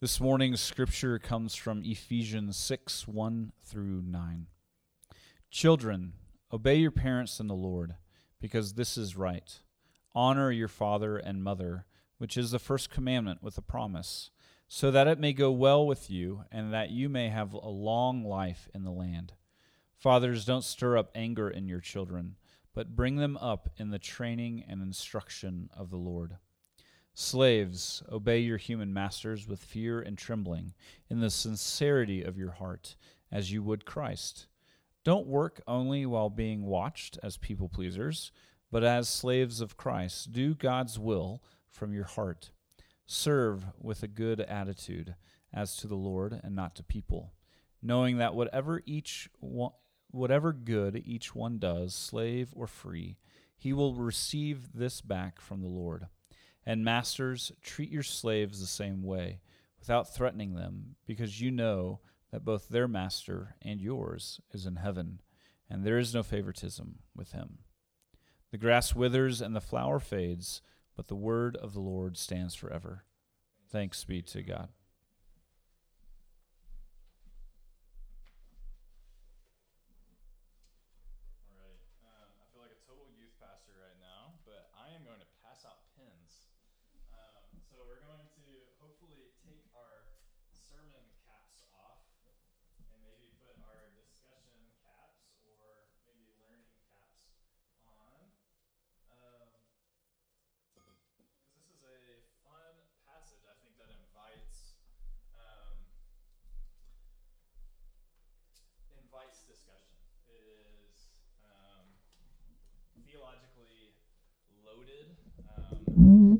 This morning's scripture comes from Ephesians 6 1 through 9. Children, obey your parents in the Lord, because this is right. Honor your father and mother, which is the first commandment with a promise, so that it may go well with you and that you may have a long life in the land. Fathers, don't stir up anger in your children, but bring them up in the training and instruction of the Lord. Slaves, obey your human masters with fear and trembling, in the sincerity of your heart, as you would Christ. Don't work only while being watched as people pleasers, but as slaves of Christ. Do God's will from your heart. Serve with a good attitude as to the Lord and not to people, knowing that whatever each one, whatever good each one does, slave or free, he will receive this back from the Lord. And masters, treat your slaves the same way, without threatening them, because you know that both their master and yours is in heaven, and there is no favoritism with him. The grass withers and the flower fades, but the word of the Lord stands forever. Thanks be to God.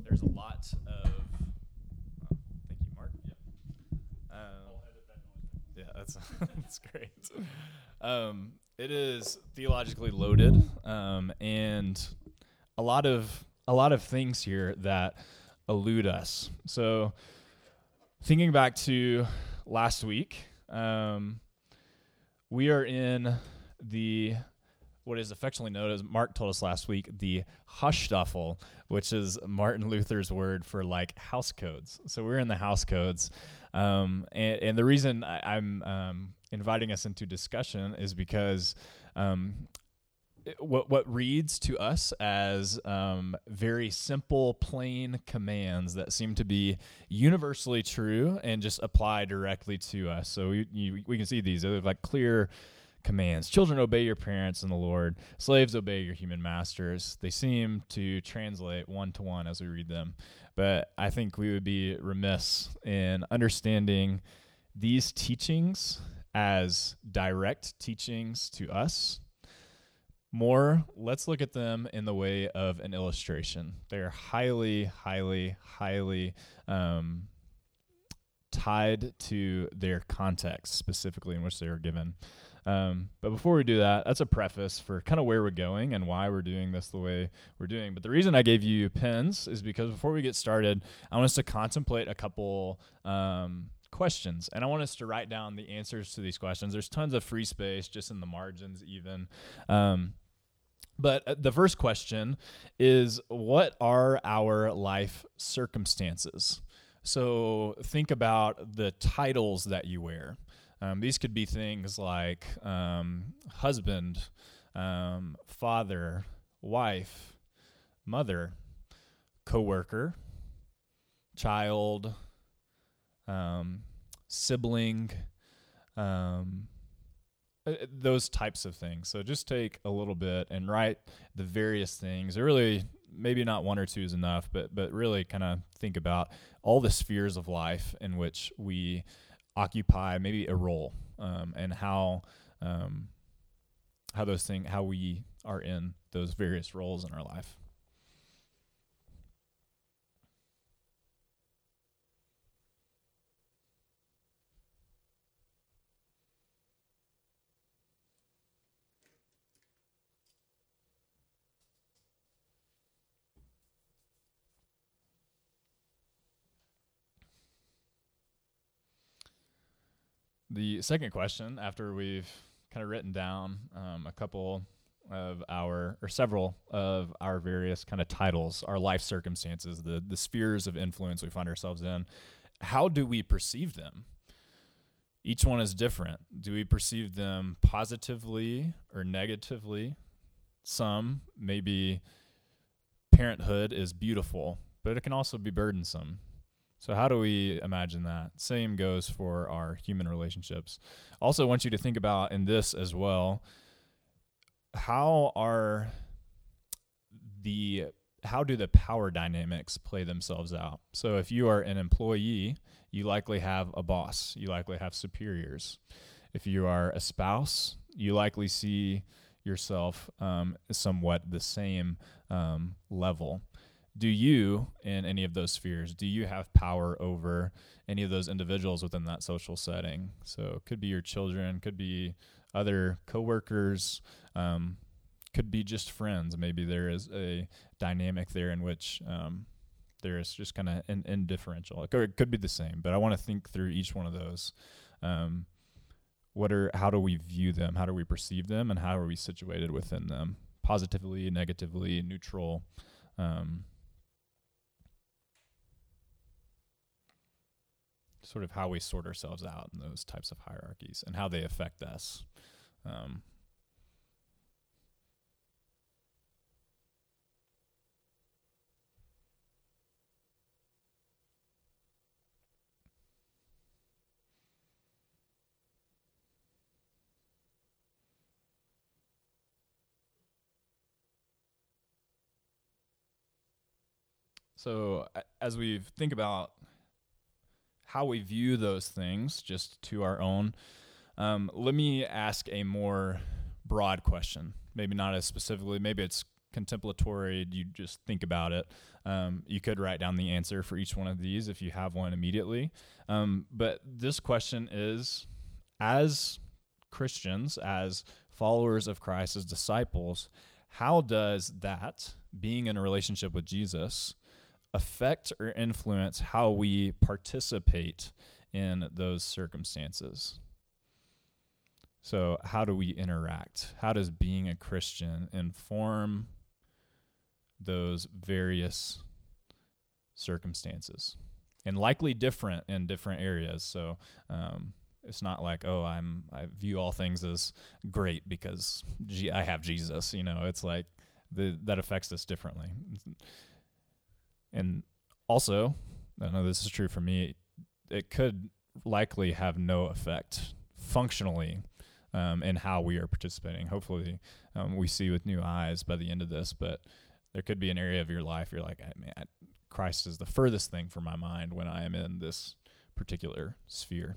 There's a lot of. Oh, thank you, Mark. Yeah. Um, yeah, that's that's great. Um, it is theologically loaded, um, and a lot of a lot of things here that elude us. So, thinking back to last week, um, we are in the what is affectionately known as Mark told us last week the Haustafel, which is Martin Luther's word for like house codes. So we're in the house codes, um, and, and, the reason I, am um, inviting us into discussion is because. Um, what what reads to us as um, very simple, plain commands that seem to be universally true and just apply directly to us. So we you, we can see these; they're like clear commands. Children, obey your parents in the Lord. Slaves, obey your human masters. They seem to translate one to one as we read them. But I think we would be remiss in understanding these teachings as direct teachings to us. More, let's look at them in the way of an illustration. They're highly, highly, highly um, tied to their context, specifically in which they are given. Um, but before we do that, that's a preface for kind of where we're going and why we're doing this the way we're doing. But the reason I gave you pens is because before we get started, I want us to contemplate a couple um, questions and I want us to write down the answers to these questions. There's tons of free space just in the margins, even. Um, but uh, the first question is What are our life circumstances? So think about the titles that you wear. Um, these could be things like um, husband, um, father, wife, mother, coworker, child, um, sibling, um, uh, those types of things. So just take a little bit and write the various things. Or really, maybe not one or two is enough, but but really kind of think about all the spheres of life in which we occupy maybe a role um, and how um, how those things how we are in those various roles in our life. The second question, after we've kind of written down um, a couple of our or several of our various kind of titles, our life circumstances, the the spheres of influence we find ourselves in, how do we perceive them? Each one is different. Do we perceive them positively or negatively? Some maybe parenthood is beautiful, but it can also be burdensome. So, how do we imagine that? Same goes for our human relationships. Also, want you to think about in this as well how are the how do the power dynamics play themselves out? So if you are an employee, you likely have a boss, you likely have superiors. If you are a spouse, you likely see yourself um, somewhat the same um, level. Do you, in any of those spheres, do you have power over any of those individuals within that social setting? So it could be your children, could be other coworkers, um, could be just friends. Maybe there is a dynamic there in which um, there is just kind of an indifferential. It could, it could be the same, but I want to think through each one of those. Um, what are how do we view them? How do we perceive them, and how are we situated within them? Positively, negatively, neutral. Um, sort of how we sort ourselves out in those types of hierarchies and how they affect us. Um, So as we think about how we view those things, just to our own, um, let me ask a more broad question. Maybe not as specifically. Maybe it's contemplatory. You just think about it. Um, you could write down the answer for each one of these if you have one immediately. Um, but this question is, as Christians, as followers of Christ, as disciples, how does that being in a relationship with Jesus affect or influence how we participate in those circumstances. So, how do we interact? How does being a Christian inform those various circumstances? And likely different in different areas. So, um, it's not like oh i'm i view all things as great because i have jesus you know it's like the, that affects us differently and also, I know this is true for me, it could likely have no effect functionally um, in how we are participating. Hopefully, um, we see with new eyes by the end of this, but there could be an area of your life you're like, man, Christ is the furthest thing from my mind when I am in this particular sphere.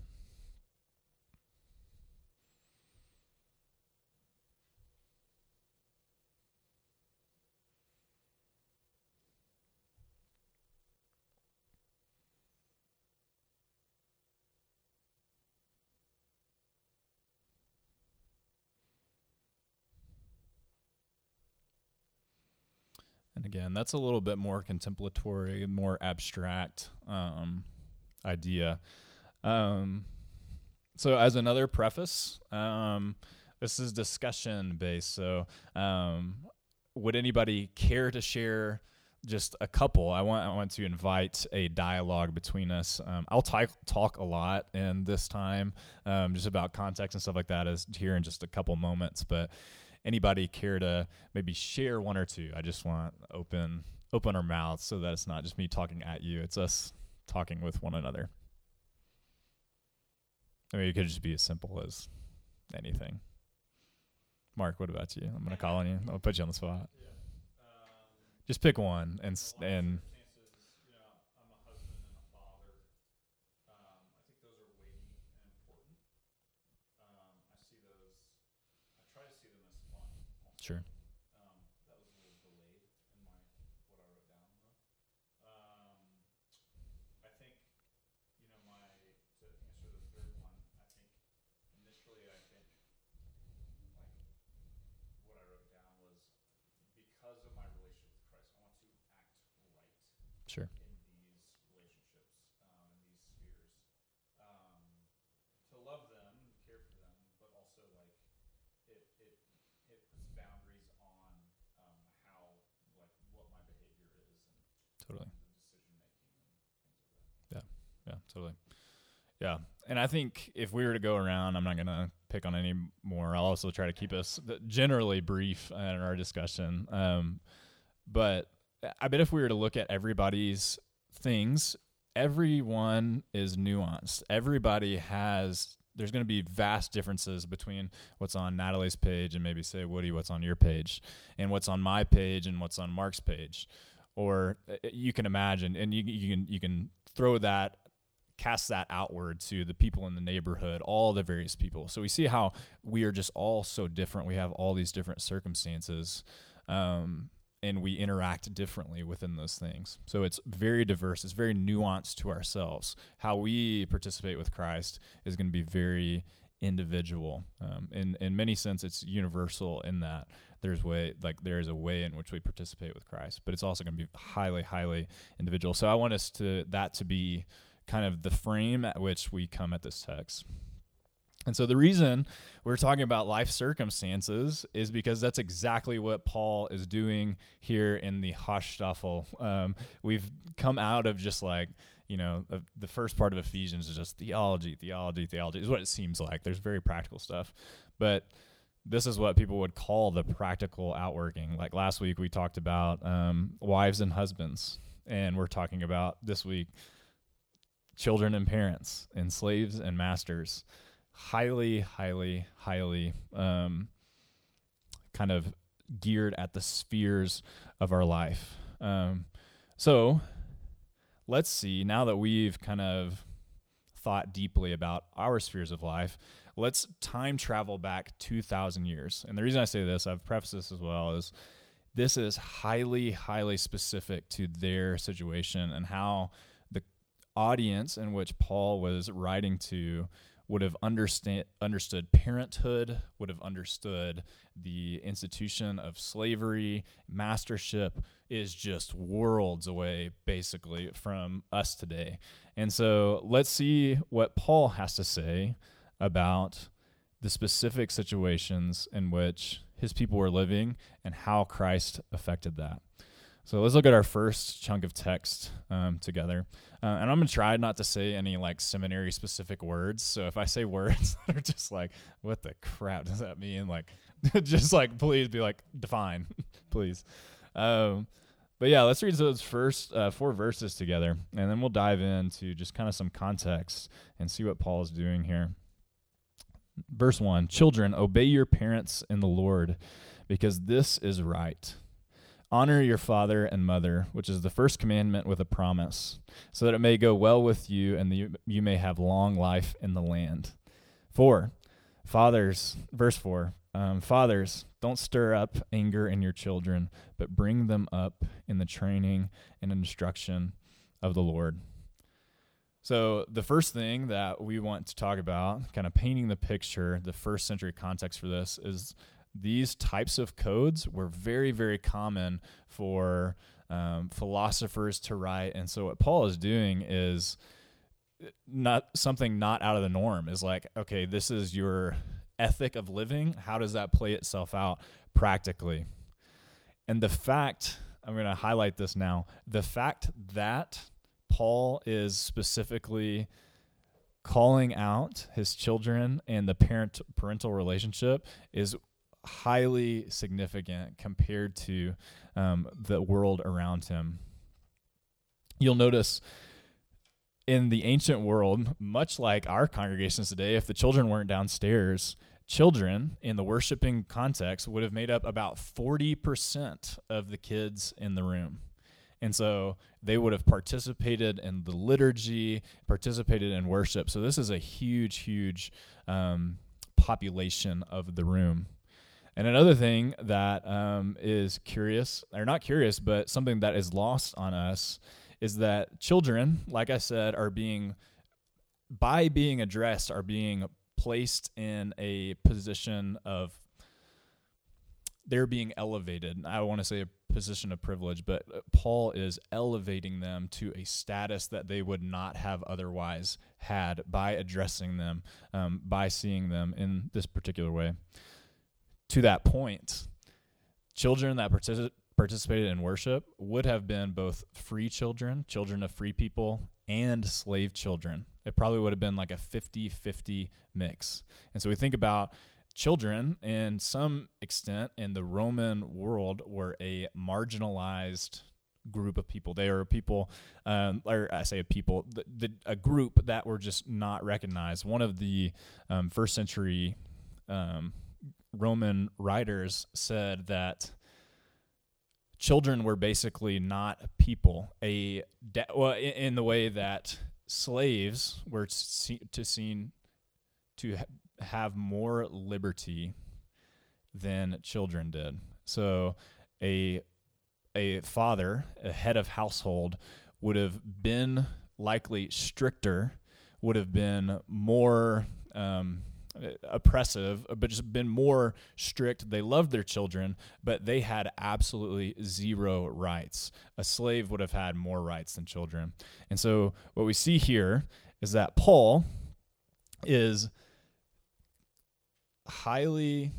Again, that's a little bit more contemplatory, more abstract um, idea. Um, so, as another preface, um, this is discussion based. So, um, would anybody care to share just a couple? I want I want to invite a dialogue between us. Um, I'll t- talk a lot in this time, um, just about context and stuff like that is here in just a couple moments, but anybody care to maybe share one or two? I just want open open our mouths so that it's not just me talking at you. It's us talking with one another. I mean, it could just be as simple as anything. Mark, what about you? I'm gonna call on you. I'll put you on the spot. Yeah. Um, just pick one and and Sure. Um, that was a little delayed in my what I wrote down though. Um, I think you know my to answer the third one. I think initially I think like what I wrote down was because of my relationship with Christ, I want to act right totally. Yeah, and I think if we were to go around, I'm not gonna pick on any more. I'll also try to keep us generally brief in our discussion. Um, but I bet if we were to look at everybody's things, everyone is nuanced. Everybody has there's going to be vast differences between what's on Natalie's page and maybe say Woody what's on your page and what's on my page and what's on Mark's page or uh, you can imagine and you, you can you can throw that cast that outward to the people in the neighborhood all the various people so we see how we are just all so different we have all these different circumstances um, and we interact differently within those things. So it's very diverse, it's very nuanced to ourselves. How we participate with Christ is going to be very individual. Um, in in many sense, it's universal in that there's way like there is a way in which we participate with Christ, but it's also going to be highly highly individual. So I want us to that to be kind of the frame at which we come at this text. And so the reason we're talking about life circumstances is because that's exactly what Paul is doing here in the Haustafel. Um, we've come out of just like, you know, the first part of Ephesians is just theology, theology, theology is what it seems like. There's very practical stuff. But this is what people would call the practical outworking. Like last week, we talked about um, wives and husbands, and we're talking about this week children and parents, and slaves and masters highly, highly, highly um, kind of geared at the spheres of our life. Um, so let's see, now that we've kind of thought deeply about our spheres of life, let's time travel back 2,000 years. And the reason I say this, I've prefaced this as well, is this is highly, highly specific to their situation and how audience in which Paul was writing to would have understand, understood parenthood, would have understood the institution of slavery, mastership is just worlds away, basically, from us today. And so let's see what Paul has to say about the specific situations in which his people were living and how Christ affected that. So let's look at our first chunk of text um, together. Uh, and I'm going to try not to say any like seminary specific words. So if I say words that are just like, what the crap does that mean? Like, just like, please be like, define, please. Um, but yeah, let's read those first uh, four verses together, and then we'll dive into just kind of some context and see what Paul is doing here. Verse 1 Children, obey your parents in the Lord, because this is right. Honor your father and mother, which is the first commandment with a promise, so that it may go well with you and you, you may have long life in the land. Four, fathers, verse four, um, fathers, don't stir up anger in your children, but bring them up in the training and instruction of the Lord. So, the first thing that we want to talk about, kind of painting the picture, the first century context for this, is these types of codes were very, very common for um, philosophers to write. And so, what Paul is doing is not something not out of the norm, is like, okay, this is your ethic of living. How does that play itself out practically? And the fact, I'm going to highlight this now the fact that Paul is specifically calling out his children and the parent parental relationship is highly significant compared to um, the world around him. You'll notice in the ancient world, much like our congregations today, if the children weren't downstairs, children in the worshiping context would have made up about 40% of the kids in the room. And so they would have participated in the liturgy, participated in worship. So this is a huge, huge um, population of the room. And another thing that um, is curious, or not curious, but something that is lost on us is that children, like I said, are being, by being addressed, are being placed in a position of, they're being elevated. I want to say a position of privilege, but Paul is elevating them to a status that they would not have otherwise had by addressing them, um, by seeing them in this particular way to that point, children that partic- participated in worship would have been both free children, children of free people, and slave children. It probably would have been like a 50 50 mix. And so we think about children, in some extent, in the Roman world, were a marginalized group of people. They are people, um, or I say a people, the, the, a group that were just not recognized. One of the um, first century um, Roman writers said that children were basically not people. A de- well, in, in, the way that slaves were to seen to ha- have more liberty than children did. So a a father, a head of household, would have been likely stricter, would have been more um, Uh, oppressive, uh, but just been more strict. They loved their children, but they had absolutely zero rights. A slave would have had more rights than children. And so what we see here is that Paul is highly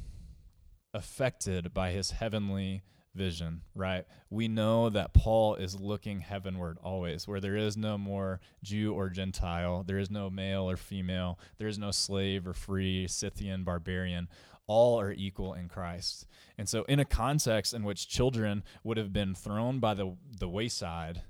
affected by his heavenly vision, right? We know that Paul is looking heavenward always, where there is no more Jew or Gentile, there is no male or female, there is no slave or free, Scythian, barbarian. All are equal in Christ. And so, in a context in which children would have been thrown by the, the wayside,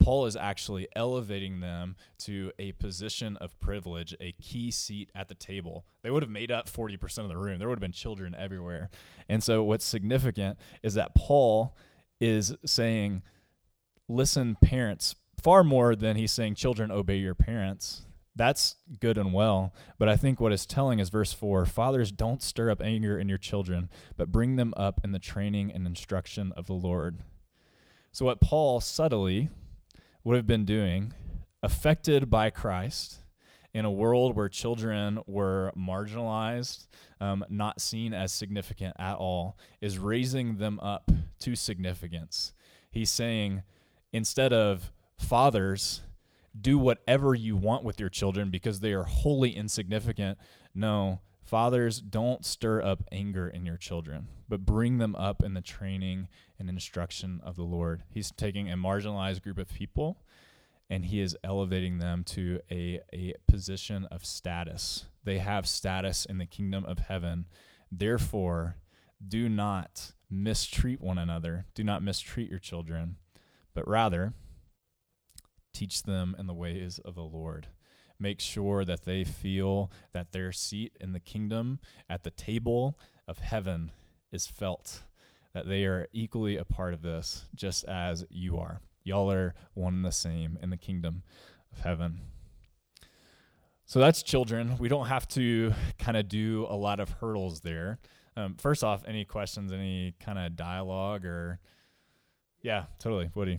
Paul is actually elevating them to a position of privilege, a key seat at the table. They would have made up 40% of the room. There would have been children everywhere. And so, what's significant is that Paul is saying, Listen, parents, far more than he's saying, Children, obey your parents. That's good and well. But I think what it's telling is verse 4 Fathers, don't stir up anger in your children, but bring them up in the training and instruction of the Lord. So, what Paul subtly would have been doing, affected by Christ in a world where children were marginalized, um, not seen as significant at all, is raising them up to significance. He's saying, instead of fathers, do whatever you want with your children because they are wholly insignificant. No, fathers, don't stir up anger in your children, but bring them up in the training and instruction of the Lord. He's taking a marginalized group of people and he is elevating them to a, a position of status. They have status in the kingdom of heaven. Therefore, do not mistreat one another. Do not mistreat your children, but rather teach them in the ways of the Lord. Make sure that they feel that their seat in the kingdom at the table of heaven is felt that they are equally a part of this, just as you are. Y'all are one and the same in the kingdom of heaven. So that's children. We don't have to kind of do a lot of hurdles there. Um, first off, any questions, any kind of dialogue or. Yeah, totally. Woody.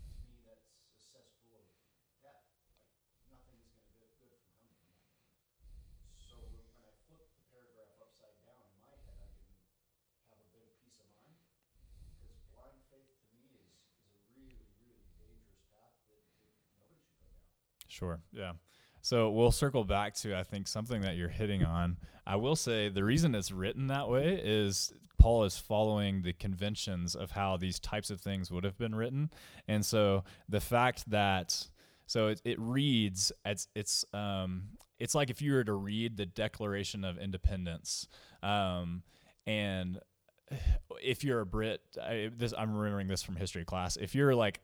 Sure. Yeah. So we'll circle back to I think something that you're hitting on. I will say the reason it's written that way is Paul is following the conventions of how these types of things would have been written, and so the fact that so it, it reads it's it's um it's like if you were to read the Declaration of Independence, um, and if you're a Brit, I, this I'm remembering this from history class. If you're like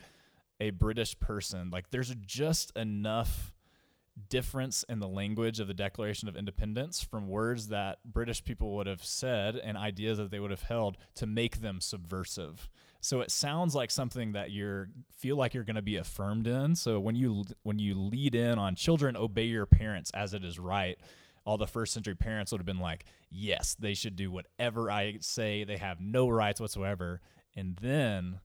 a British person, like there's just enough difference in the language of the Declaration of Independence from words that British people would have said and ideas that they would have held to make them subversive. So it sounds like something that you feel like you're going to be affirmed in. So when you when you lead in on children obey your parents as it is right, all the first century parents would have been like, yes, they should do whatever I say. They have no rights whatsoever. And then,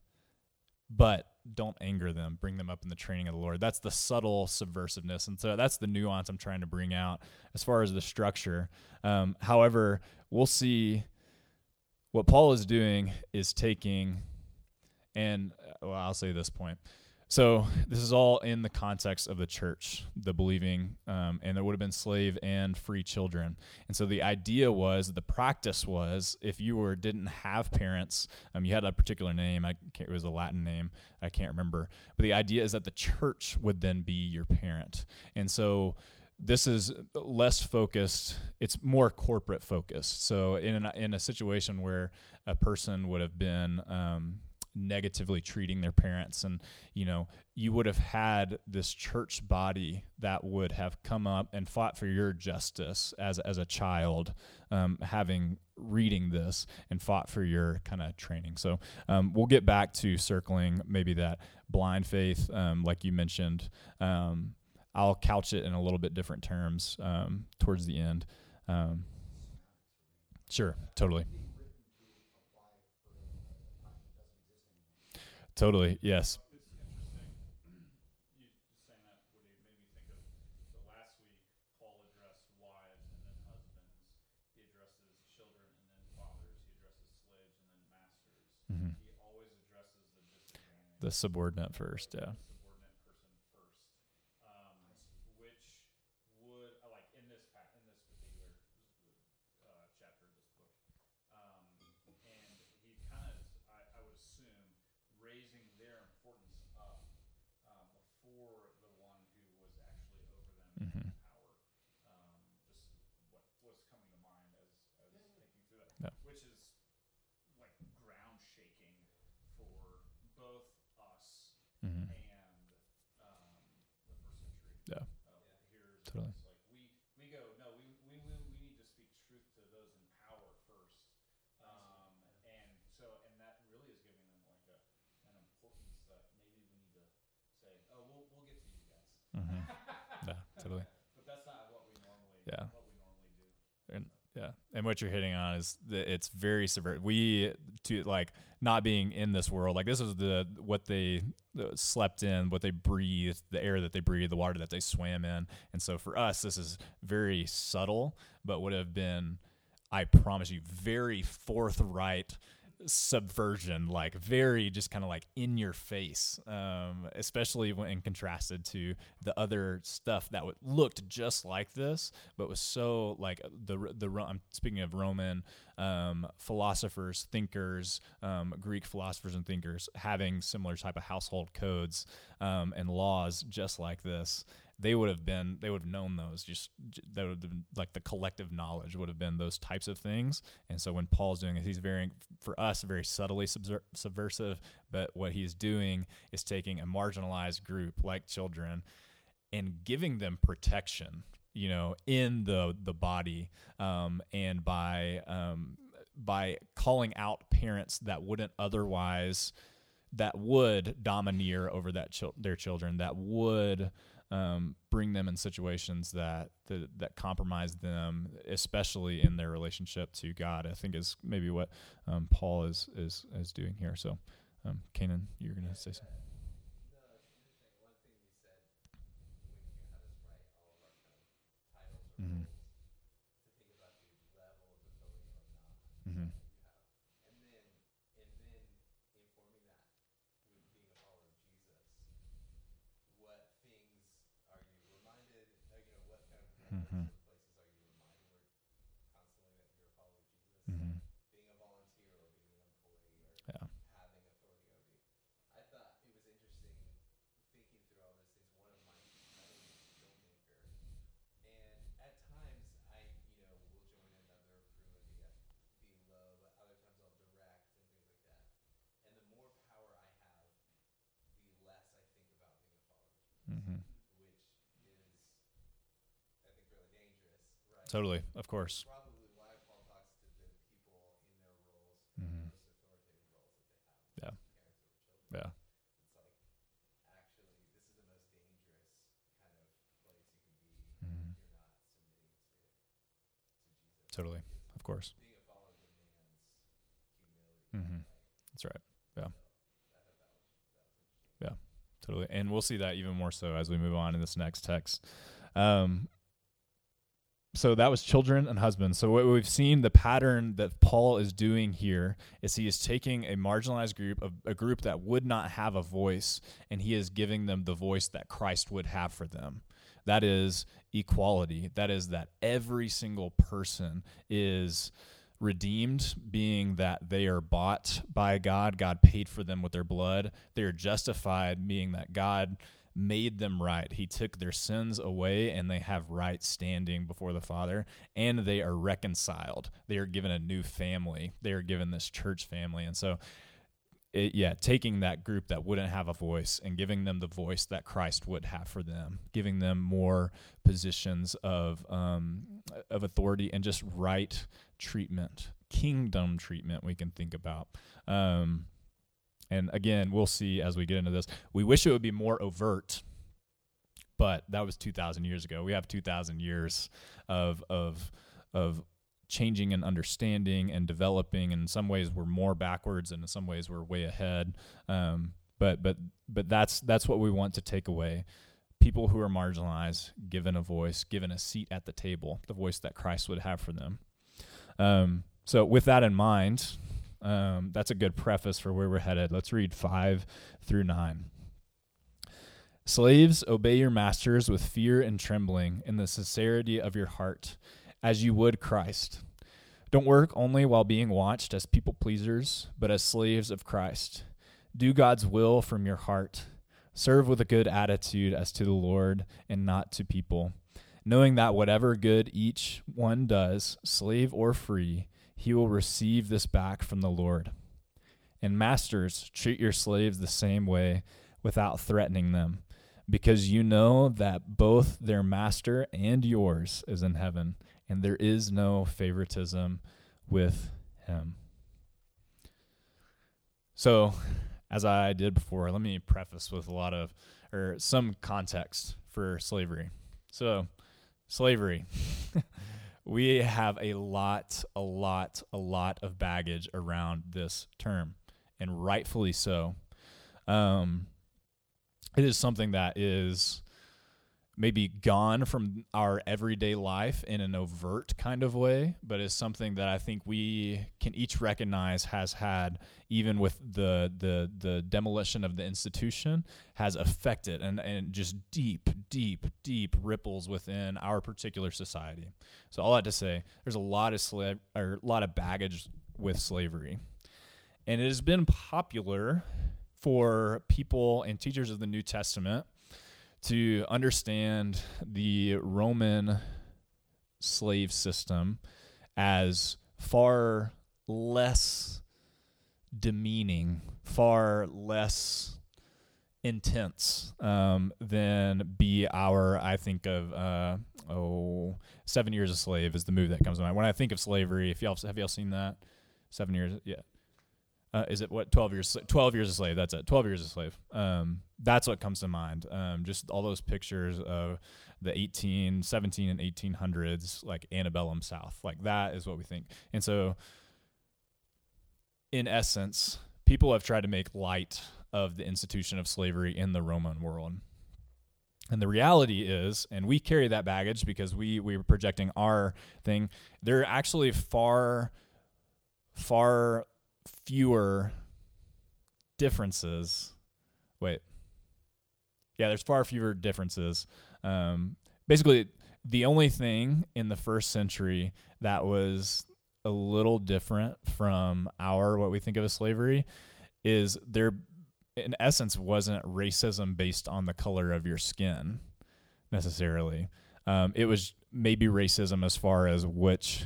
but don't anger them. Bring them up in the training of the Lord. That's the subtle subversiveness. And so that's the nuance I'm trying to bring out as far as the structure. Um, however, we'll see what Paul is doing is taking, and uh, well, I'll say this point. So this is all in the context of the church, the believing, um, and there would have been slave and free children. And so the idea was, the practice was, if you were didn't have parents, um, you had a particular name. I it was a Latin name. I can't remember. But the idea is that the church would then be your parent. And so this is less focused it's more corporate focused so in a, in a situation where a person would have been um, negatively treating their parents and you know you would have had this church body that would have come up and fought for your justice as as a child um, having reading this and fought for your kind of training so um, we'll get back to circling maybe that blind faith um, like you mentioned um, I'll couch it in a little bit different terms um, towards the end. Um, sure, totally. Totally, yes. Mm-hmm. The subordinate first, yeah. And what you're hitting on is that it's very severe. We to like not being in this world. Like this is the what they uh, slept in, what they breathed, the air that they breathed, the water that they swam in. And so for us, this is very subtle, but would have been, I promise you, very forthright subversion, like very just kind of like in your face, um, especially when contrasted to the other stuff that w- looked just like this, but was so like the the I'm speaking of Roman um, philosophers, thinkers, um, Greek philosophers and thinkers having similar type of household codes um, and laws just like this they would have been they would have known those just that would have been like the collective knowledge would have been those types of things. And so when paul's doing it he's very for us very subtly subversive. But what he's doing is taking a marginalized group like children and giving them protection you know in the the body um, and by um, by calling out parents that wouldn't otherwise that would domineer over that chil- their children that would um, bring them in situations that, that that compromise them, especially in their relationship to God. I think is maybe what um, Paul is is is doing here. So, um, Kanan, you're going to say something. Mm-hmm. Mm-hmm. Mm-hmm. Mm-hmm. Being a volunteer or being an employee or yeah. having authority over you. I thought it was interesting thinking through all those things. One of my friends is a filmmaker, and at times I, you know, will join another crew and be at, be low, but other times I'll direct and things like that. And the more power I have, the less I think about being a Mm-hmm. Totally, of course. Mm-hmm. Yeah. Yeah. totally, of course. Mm-hmm. That's right. Yeah. Yeah, totally. And we'll see that even more so as we move on in this next text. Um, so that was children and husbands. So what we've seen the pattern that Paul is doing here is he is taking a marginalized group, a, a group that would not have a voice, and he is giving them the voice that Christ would have for them. That is equality. That is that every single person is redeemed, being that they are bought by God. God paid for them with their blood. They are justified, being that God made them right. He took their sins away and they have right standing before the Father and they are reconciled. They are given a new family. They are given this church family. And so it, yeah, taking that group that wouldn't have a voice and giving them the voice that Christ would have for them, giving them more positions of um, of authority and just right treatment, kingdom treatment. We can think about. Um, and again, we'll see as we get into this. We wish it would be more overt, but that was 2,000 years ago. We have 2,000 years of of of changing and understanding and developing. And in some ways, we're more backwards, and in some ways, we're way ahead. Um, but but but that's that's what we want to take away. People who are marginalized, given a voice, given a seat at the table, the voice that Christ would have for them. Um, so, with that in mind, um, that's a good preface for where we're headed. Let's read 5 through 9. Slaves, obey your masters with fear and trembling in the sincerity of your heart, as you would Christ. Don't work only while being watched as people pleasers, but as slaves of Christ. Do God's will from your heart. Serve with a good attitude as to the Lord and not to people, knowing that whatever good each one does, slave or free, he will receive this back from the Lord. And masters, treat your slaves the same way without threatening them, because you know that both their master and yours is in heaven, and there is no favoritism with him. So, as I did before, let me preface with a lot of or some context for slavery. So, slavery. we have a lot, a lot, a lot of baggage around this term, and rightfully so. Um, it is something that is maybe gone from our everyday life in an overt kind of way, but is something that I think we can each recognize has had, even with the the the demolition of the institution, has affected and, and just deep, deep, deep ripples within our particular society. So all that to say, there's a lot of slave or a lot of baggage with slavery. And it has been popular for people and teachers of the New Testament to understand the Roman slave system as far less demeaning, far less intense um, than be our I think of uh, oh Seven Years a Slave is the movie that comes to mind. When I think of slavery, if y'all have y'all seen that? Seven years, yeah. Uh, is it what 12 years 12 years a slave? That's it 12 years a slave. Um, that's what comes to mind. Um, just all those pictures of the 18 17 and 1800s like antebellum south like that is what we think. And so in essence people have tried to make light of the institution of slavery in the roman world. And the reality is, and we carry that baggage because we we were projecting our thing. There are actually far, far fewer differences. Wait. Yeah, there's far fewer differences. Um, basically, the only thing in the first century that was a little different from our what we think of as slavery is there in essence wasn't racism based on the color of your skin necessarily um, it was maybe racism as far as which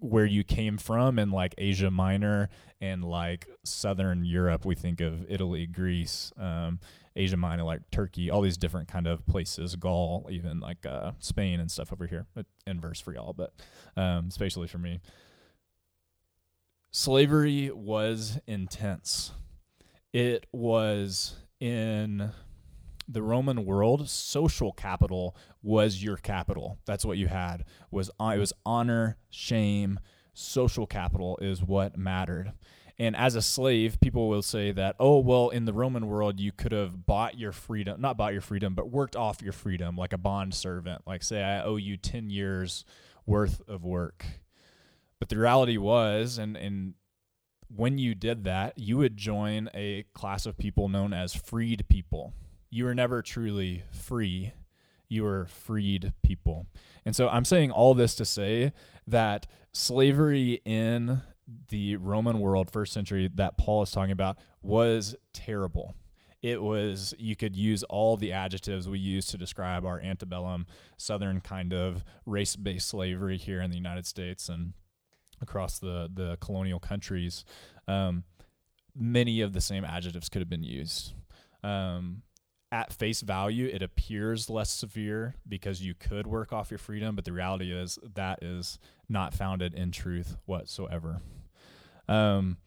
where you came from in like Asia Minor and like Southern Europe. We think of Italy, Greece, um, Asia Minor, like Turkey, all these different kind of places, Gaul, even like uh, Spain and stuff over here. But Inverse for y'all, but um, especially for me. Slavery was intense. It was in the Roman world, social capital was your capital. That's what you had. Was uh, it was honor, shame, social capital is what mattered. And as a slave, people will say that, oh, well, in the Roman world, you could have bought your freedom, not bought your freedom, but worked off your freedom like a bond servant. Like, say, I owe you 10 years worth of work. But the reality was, and, and when you did that, you would join a class of people known as freed people. You were never truly free, you were freed people. And so I'm saying all this to say that slavery in the Roman world, first century, that Paul is talking about, was terrible. It was, you could use all the adjectives we use to describe our antebellum, southern kind of race based slavery here in the United States and across the, the colonial countries. Um, many of the same adjectives could have been used. Um, at face value, it appears less severe because you could work off your freedom, but the reality is that is not founded in truth whatsoever. Um,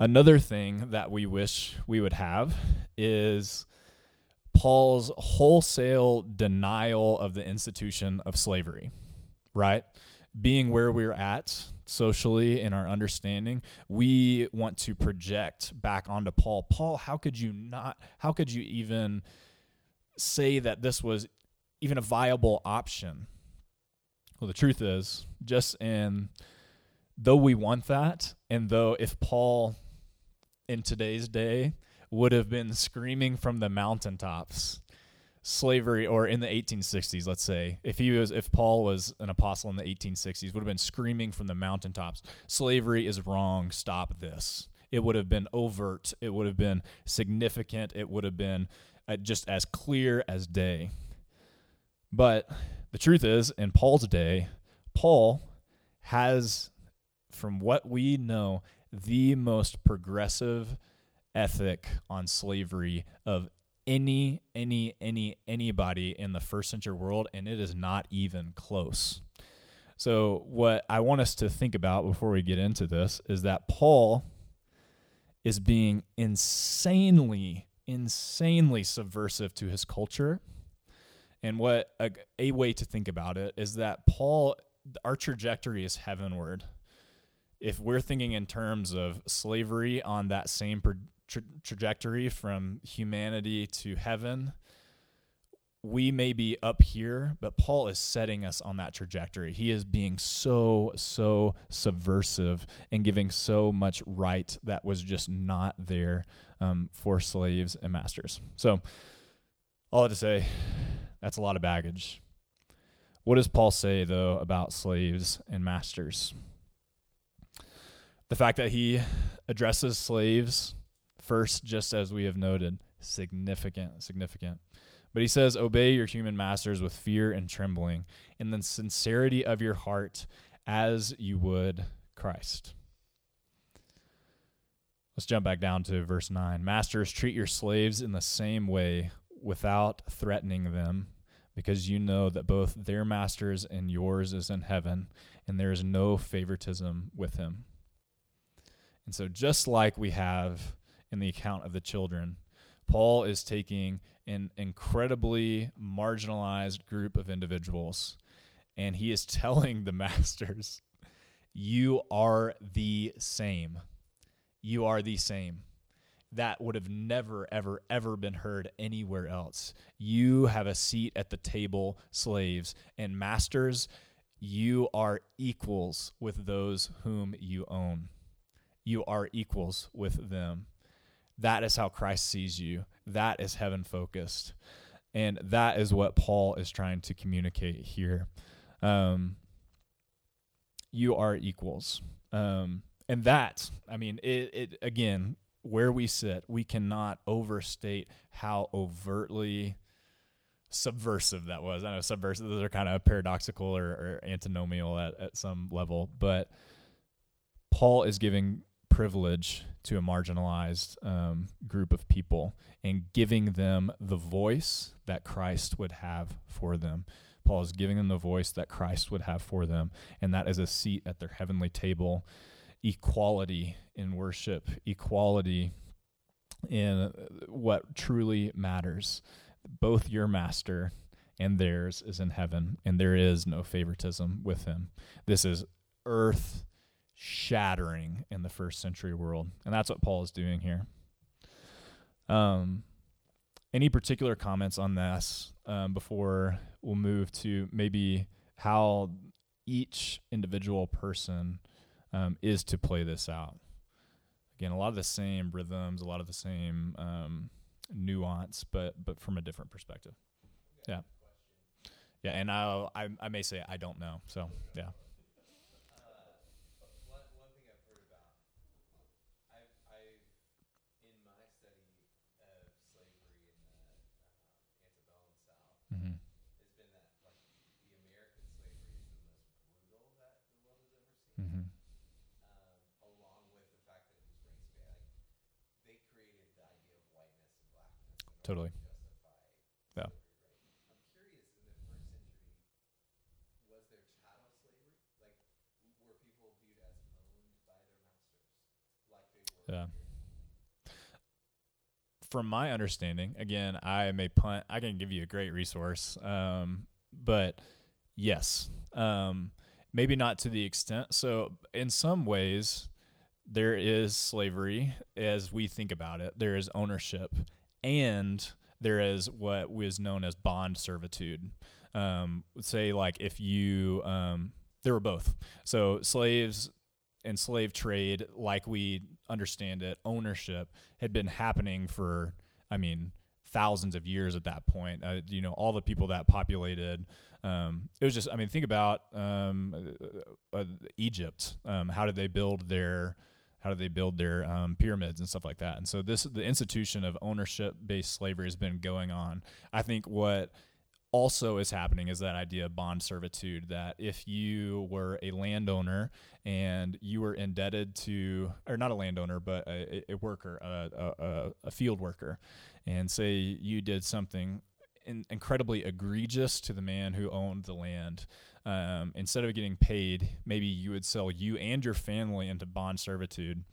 another thing that we wish we would have is Paul's wholesale denial of the institution of slavery, right? Being where we're at socially in our understanding, we want to project back onto Paul. Paul, how could you not, how could you even say that this was even a viable option? Well, the truth is, just in though we want that, and though if Paul in today's day would have been screaming from the mountaintops, slavery, or in the 1860s, let's say, if he was, if Paul was an apostle in the 1860s, would have been screaming from the mountaintops, slavery is wrong, stop this. It would have been overt. It would have been significant. It would have been just as clear as day. But the truth is, in Paul's day, Paul has from what we know, the most progressive ethic on slavery of any any any anybody in the first century world and it is not even close. So what I want us to think about before we get into this is that Paul is being insanely insanely subversive to his culture. And what a, a way to think about it is that Paul our trajectory is heavenward if we're thinking in terms of slavery on that same tra- trajectory from humanity to heaven, we may be up here, but Paul is setting us on that trajectory. He is being so, so subversive and giving so much right that was just not there um, for slaves and masters. So, all to say, that's a lot of baggage. What does Paul say, though, about slaves and masters? The fact that he addresses slaves first, just as we have noted, significant, significant. But he says, Obey your human masters with fear and trembling, in the sincerity of your heart, as you would Christ. Let's jump back down to verse 9. Masters, treat your slaves in the same way without threatening them, because you know that both their masters and yours is in heaven, and there is no favoritism with him. And so, just like we have in the account of the children, Paul is taking an incredibly marginalized group of individuals and he is telling the masters, You are the same. You are the same. That would have never, ever, ever been heard anywhere else. You have a seat at the table, slaves, and masters, you are equals with those whom you own you are equals with them. That is how Christ sees you. That is heaven focused. And that is what Paul is trying to communicate here. Um, you are equals. Um, and that, I mean, it, it again, where we sit, we cannot overstate how overtly subversive that was. I know subversive; those are kind of paradoxical or, or antinomial at, at some level, but Paul is giving privilege to a marginalized um, group of people and giving them the voice that Christ would have for them. Paul is giving them the voice that Christ would have for them, and that is a seat at their heavenly table, equality in worship, equality in what truly matters. both your master and theirs is in heaven, and there is no favoritism with him. This is earth shattering in the first century world. And that's what Paul is doing here. Um, any particular comments on this um, before we'll move to maybe how each individual person um, is to play this out? Again, a lot of the same rhythms, a lot of the same um, nuance, but but from a different perspective. Yeah, yeah, and I I I may say I don't know. So yeah. Mm-hmm. Mm-hmm. Totally. Yeah. Yeah. From my understanding, again, I may punt. I can give you a great resource, um, but yes, um, maybe not to the extent. So, in some ways, there is slavery as we think about it. There is ownership, and there is what was known as bond servitude. Um, say, like if you, um, there were both. So slaves and slave trade, like we understand it, ownership had been happening for, I mean, thousands of years at that point. Uh, you know, all the people that populated. Um, it was just, I mean, think about um, uh, uh, Egypt. Um, how did they build their how do they build their um, pyramids and stuff like that? And so this the institution of ownership based slavery has been going on. I think what also is happening is that idea of bond servitude that if you were a landowner and you were indebted to or not a landowner but a, a worker a, a, a, field worker and say you did something in, incredibly egregious to the man who owned the land um, instead of getting paid maybe you would sell you and your family into bond servitude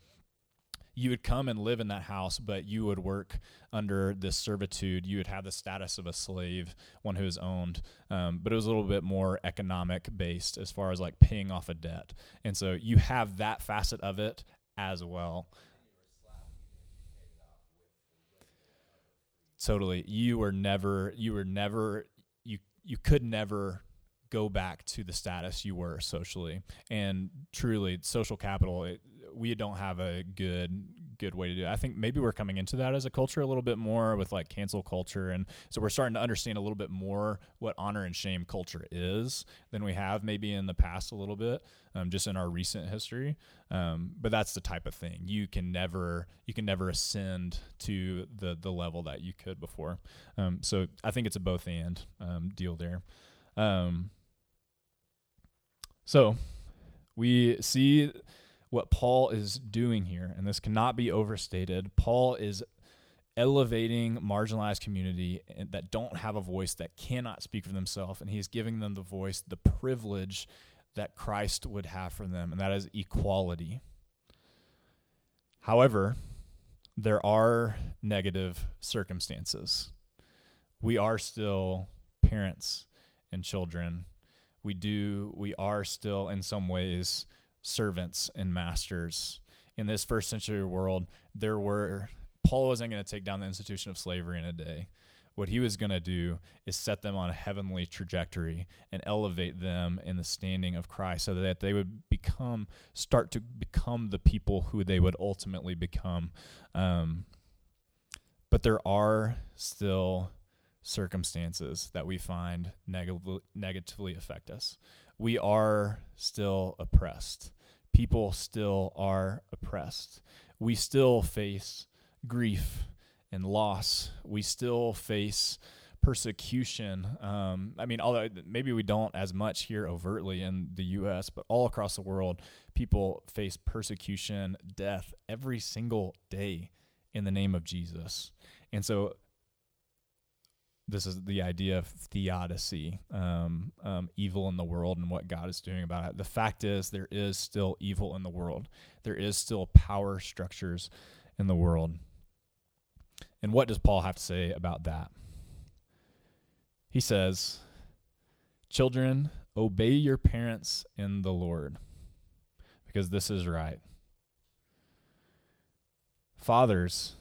you would come and live in that house, but you would work under this servitude. You would have the status of a slave, one who is owned. Um, but it was a little bit more economic based as far as like paying off a debt. And so you have that facet of it as well. Totally. You were never, you were never, you, you could never go back to the status you were socially. And truly, social capital, it, we don't have a good good way to do it. I think maybe we're coming into that as a culture a little bit more with like cancel culture. And so we're starting to understand a little bit more what honor and shame culture is than we have maybe in the past a little bit um, just in our recent history. Um, but that's the type of thing. You can never you can never ascend to the the level that you could before. Um, so I think it's a both and um, deal there. Um, so we see what Paul is doing here, and this cannot be overstated. Paul is elevating marginalized community that don't have a voice that cannot speak for themselves and he's giving them the voice the privilege that Christ would have for them and that is equality however there are negative circumstances we are still parents and children we do we are still in some ways servants and masters. In this first century world, there were Paul wasn't going to take down the institution of slavery in a day. What he was going to do is set them on a heavenly trajectory and elevate them in the standing of Christ so that they would become, start to become the people who they would ultimately become. Um, but there are still circumstances that we find negatively, negatively affect us we are still oppressed. People still are oppressed. We still face grief and loss. We still face persecution. Um, I mean, although maybe we don't as much here overtly in the U.S., but all across the world, people face persecution, death every single day in the name of Jesus. And so this is the idea of theodicy, um, um, evil in the world and what God is doing about it. The fact is, there is still evil in the world. There is still power structures in the world. And what does Paul have to say about that? he says, Children, obey your parents in the Lord, because this is right. Fathers,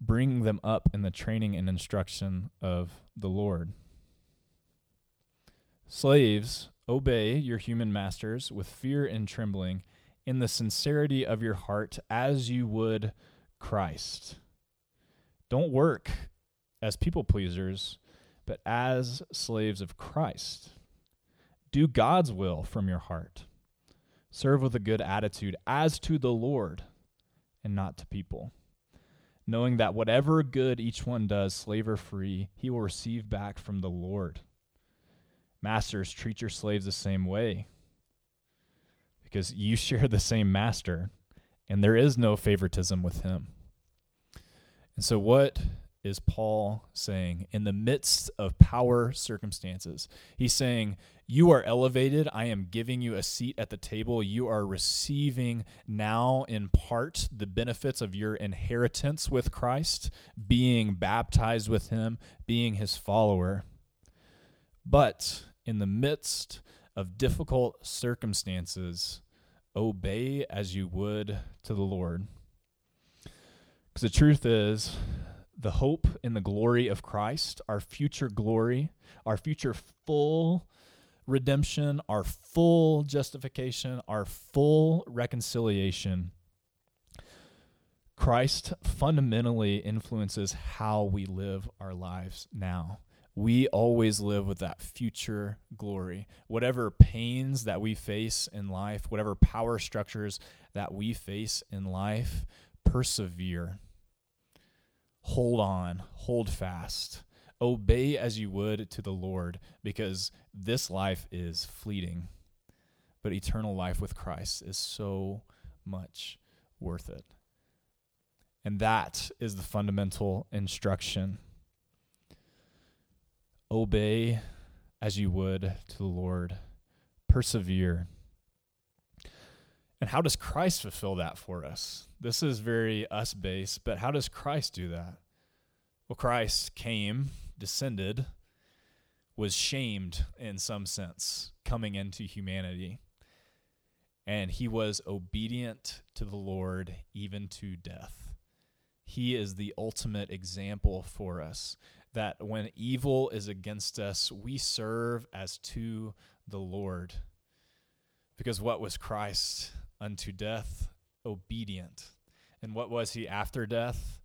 bring them up in the training and instruction of the Lord. Slaves, obey your human masters with fear and trembling in the sincerity of your heart as you would Christ. Don't work as people pleasers, but as slaves of Christ. Do God's will from your heart. Serve with a good attitude as to the Lord and not to people, knowing that whatever good each one does, slave or free, he will receive back from the Lord. Masters, treat your slaves the same way because you share the same master and there is no favoritism with him. And so, what is Paul saying in the midst of power circumstances? He's saying, You are elevated. I am giving you a seat at the table. You are receiving now, in part, the benefits of your inheritance with Christ, being baptized with him, being his follower. But in the midst of difficult circumstances, obey as you would to the Lord. Because the truth is, the hope and the glory of Christ, our future glory, our future full redemption, our full justification, our full reconciliation. Christ fundamentally influences how we live our lives now we always live with that future glory. Whatever pains that we face in life, whatever power structures that we face in life, persevere. Hold on, hold fast. Obey as you would to the Lord, because this life is fleeting, but eternal life with Christ is so much worth it. And that is the fundamental instruction obey as you would to the Lord, persevere. And how does Christ fulfill that for us? This is very us based, but how does Christ do that? Well, Christ came, descended, was shamed in some sense, coming into humanity. And he was obedient to the Lord even to death. He is the ultimate example for us that when evil is against us, we serve as to the Lord. Because what was Christ unto death? Obedient. And what was he after death?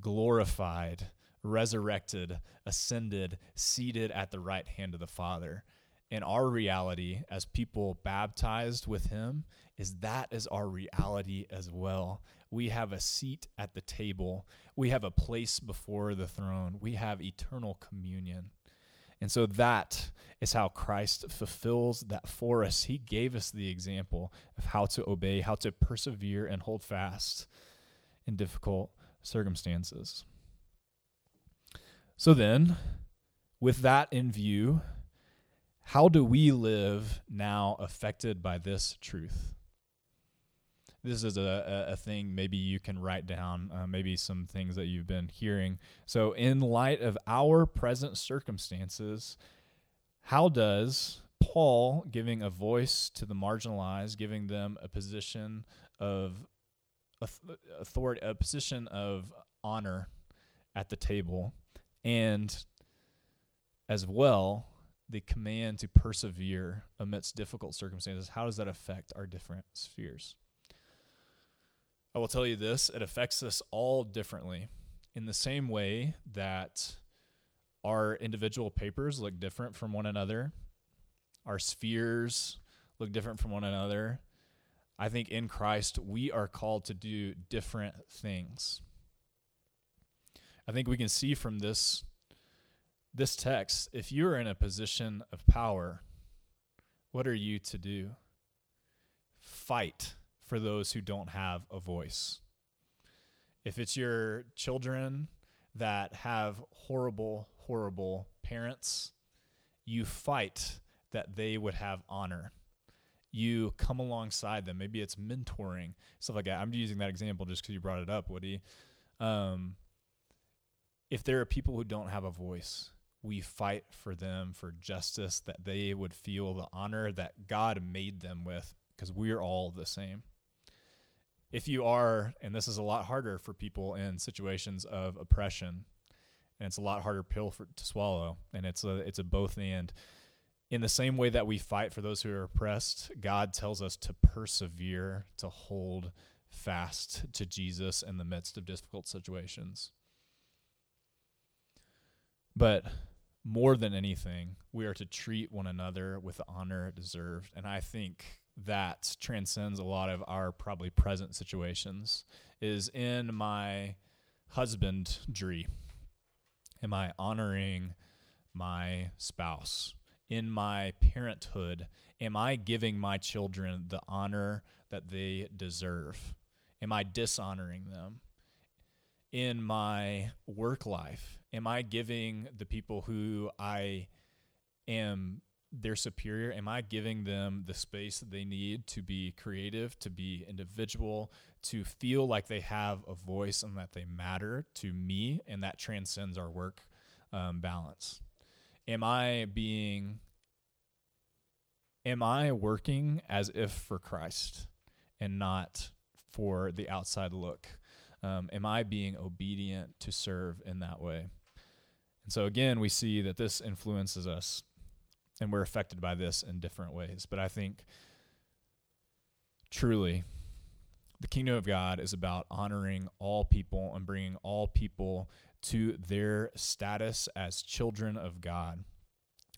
Glorified, resurrected, ascended, seated at the right hand of the Father. And our reality as people baptized with him is that is our reality as well we have a seat at the table. We have a place before the throne. We have eternal communion. And so that is how Christ fulfills that for us. He gave us the example of how to obey, how to persevere and hold fast in difficult circumstances. So then, with that in view, how do we live now affected by this truth? This is a, a, thing maybe you can write down, uh, maybe some things that you've been hearing. So, in light of our present circumstances, how does Paul giving a voice to the marginalized, giving them a position of authority, a position of honor at the table, and as well the command to persevere amidst difficult circumstances, how does that affect our different spheres? I will tell you this it affects us all differently in the same way that our individual papers look different from one another, our spheres look different from one another. I think in Christ, we are called to do different things. I think we can see from this this text if you are in a position of power, what are you to do? Fight for those who don't have a voice. If it's your children that have horrible, horrible parents, you fight that they would have honor. You come alongside them. Maybe it's mentoring, stuff like that. I'm using that example just because you brought it up, Woody. Um, if there are people who don't have a voice, we fight for them for justice, that they would feel the honor that God made them with, because we're all the same. If you are, and this is a lot harder for people in situations of oppression, and it's a lot harder pill for, to swallow, and it's a it's a both and. In the same way that we fight for those who are oppressed, God tells us to persevere, to hold fast to Jesus in the midst of difficult situations. But more than anything, we are to treat one another with the honor it deserved. And I think that transcends a lot of our probably present situations. Is in my husbandry, am I honoring my spouse? In my parenthood, am I giving my children the honor that they deserve? Am I dishonoring them? In my work life, am I giving the people who I am their superior, am I giving them the space that they need to be creative, to be individual, to feel like they have a voice and that they matter to me, and that transcends our work um, balance? Am I being, am I working as if for Christ and not for the outside look? Um, am I being obedient to serve in that way? And so again, we see that this influences us and we're affected by this in different ways. But I think truly, the kingdom of God is about honoring all people and bringing all people to their status as children of God,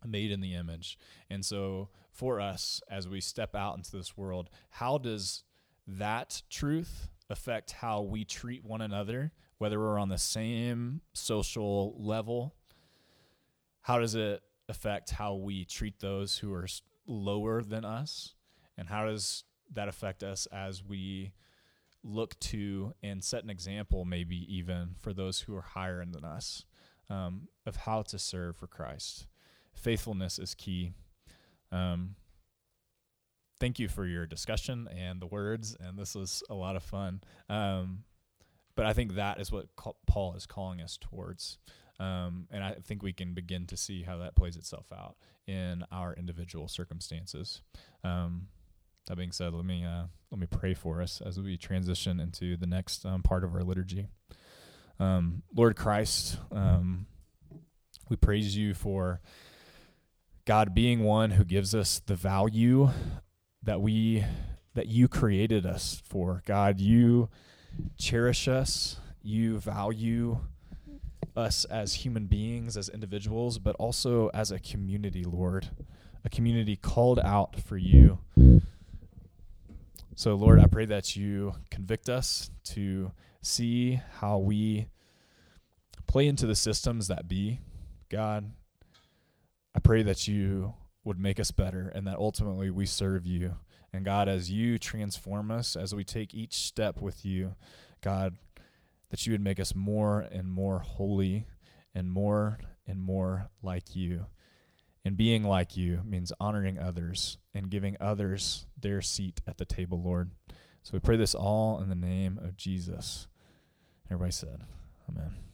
made in the image. And so, for us, as we step out into this world, how does that truth affect how we treat one another, whether we're on the same social level? How does it affect how we treat those who are lower than us? And how does that affect us as we look to and set an example, maybe even for those who are higher than us, um, of how to serve for Christ? Faithfulness is key. Um, thank you for your discussion and the words, and this was a lot of fun. Um, but I think that is what Paul is calling us towards. Um, and I think we can begin to see how that plays itself out in our individual circumstances. Um, that being said, let me uh, let me pray for us as we transition into the next um, part of our liturgy. Um, Lord Christ, um, we praise you for God being one who gives us the value that we that you created us for. God, you cherish us, you value us as human beings, as individuals, but also as a community, Lord, a community called out for you. So, Lord, I pray that you convict us to see how we play into the systems that be. God, I pray that you would make us better and that ultimately we serve you. And God, as you transform us, as we take each step with you, God, that you would make us more and more holy and more and more like you. And being like you means honoring others and giving others their seat at the table, Lord. So we pray this all in the name of Jesus. Everybody said, Amen.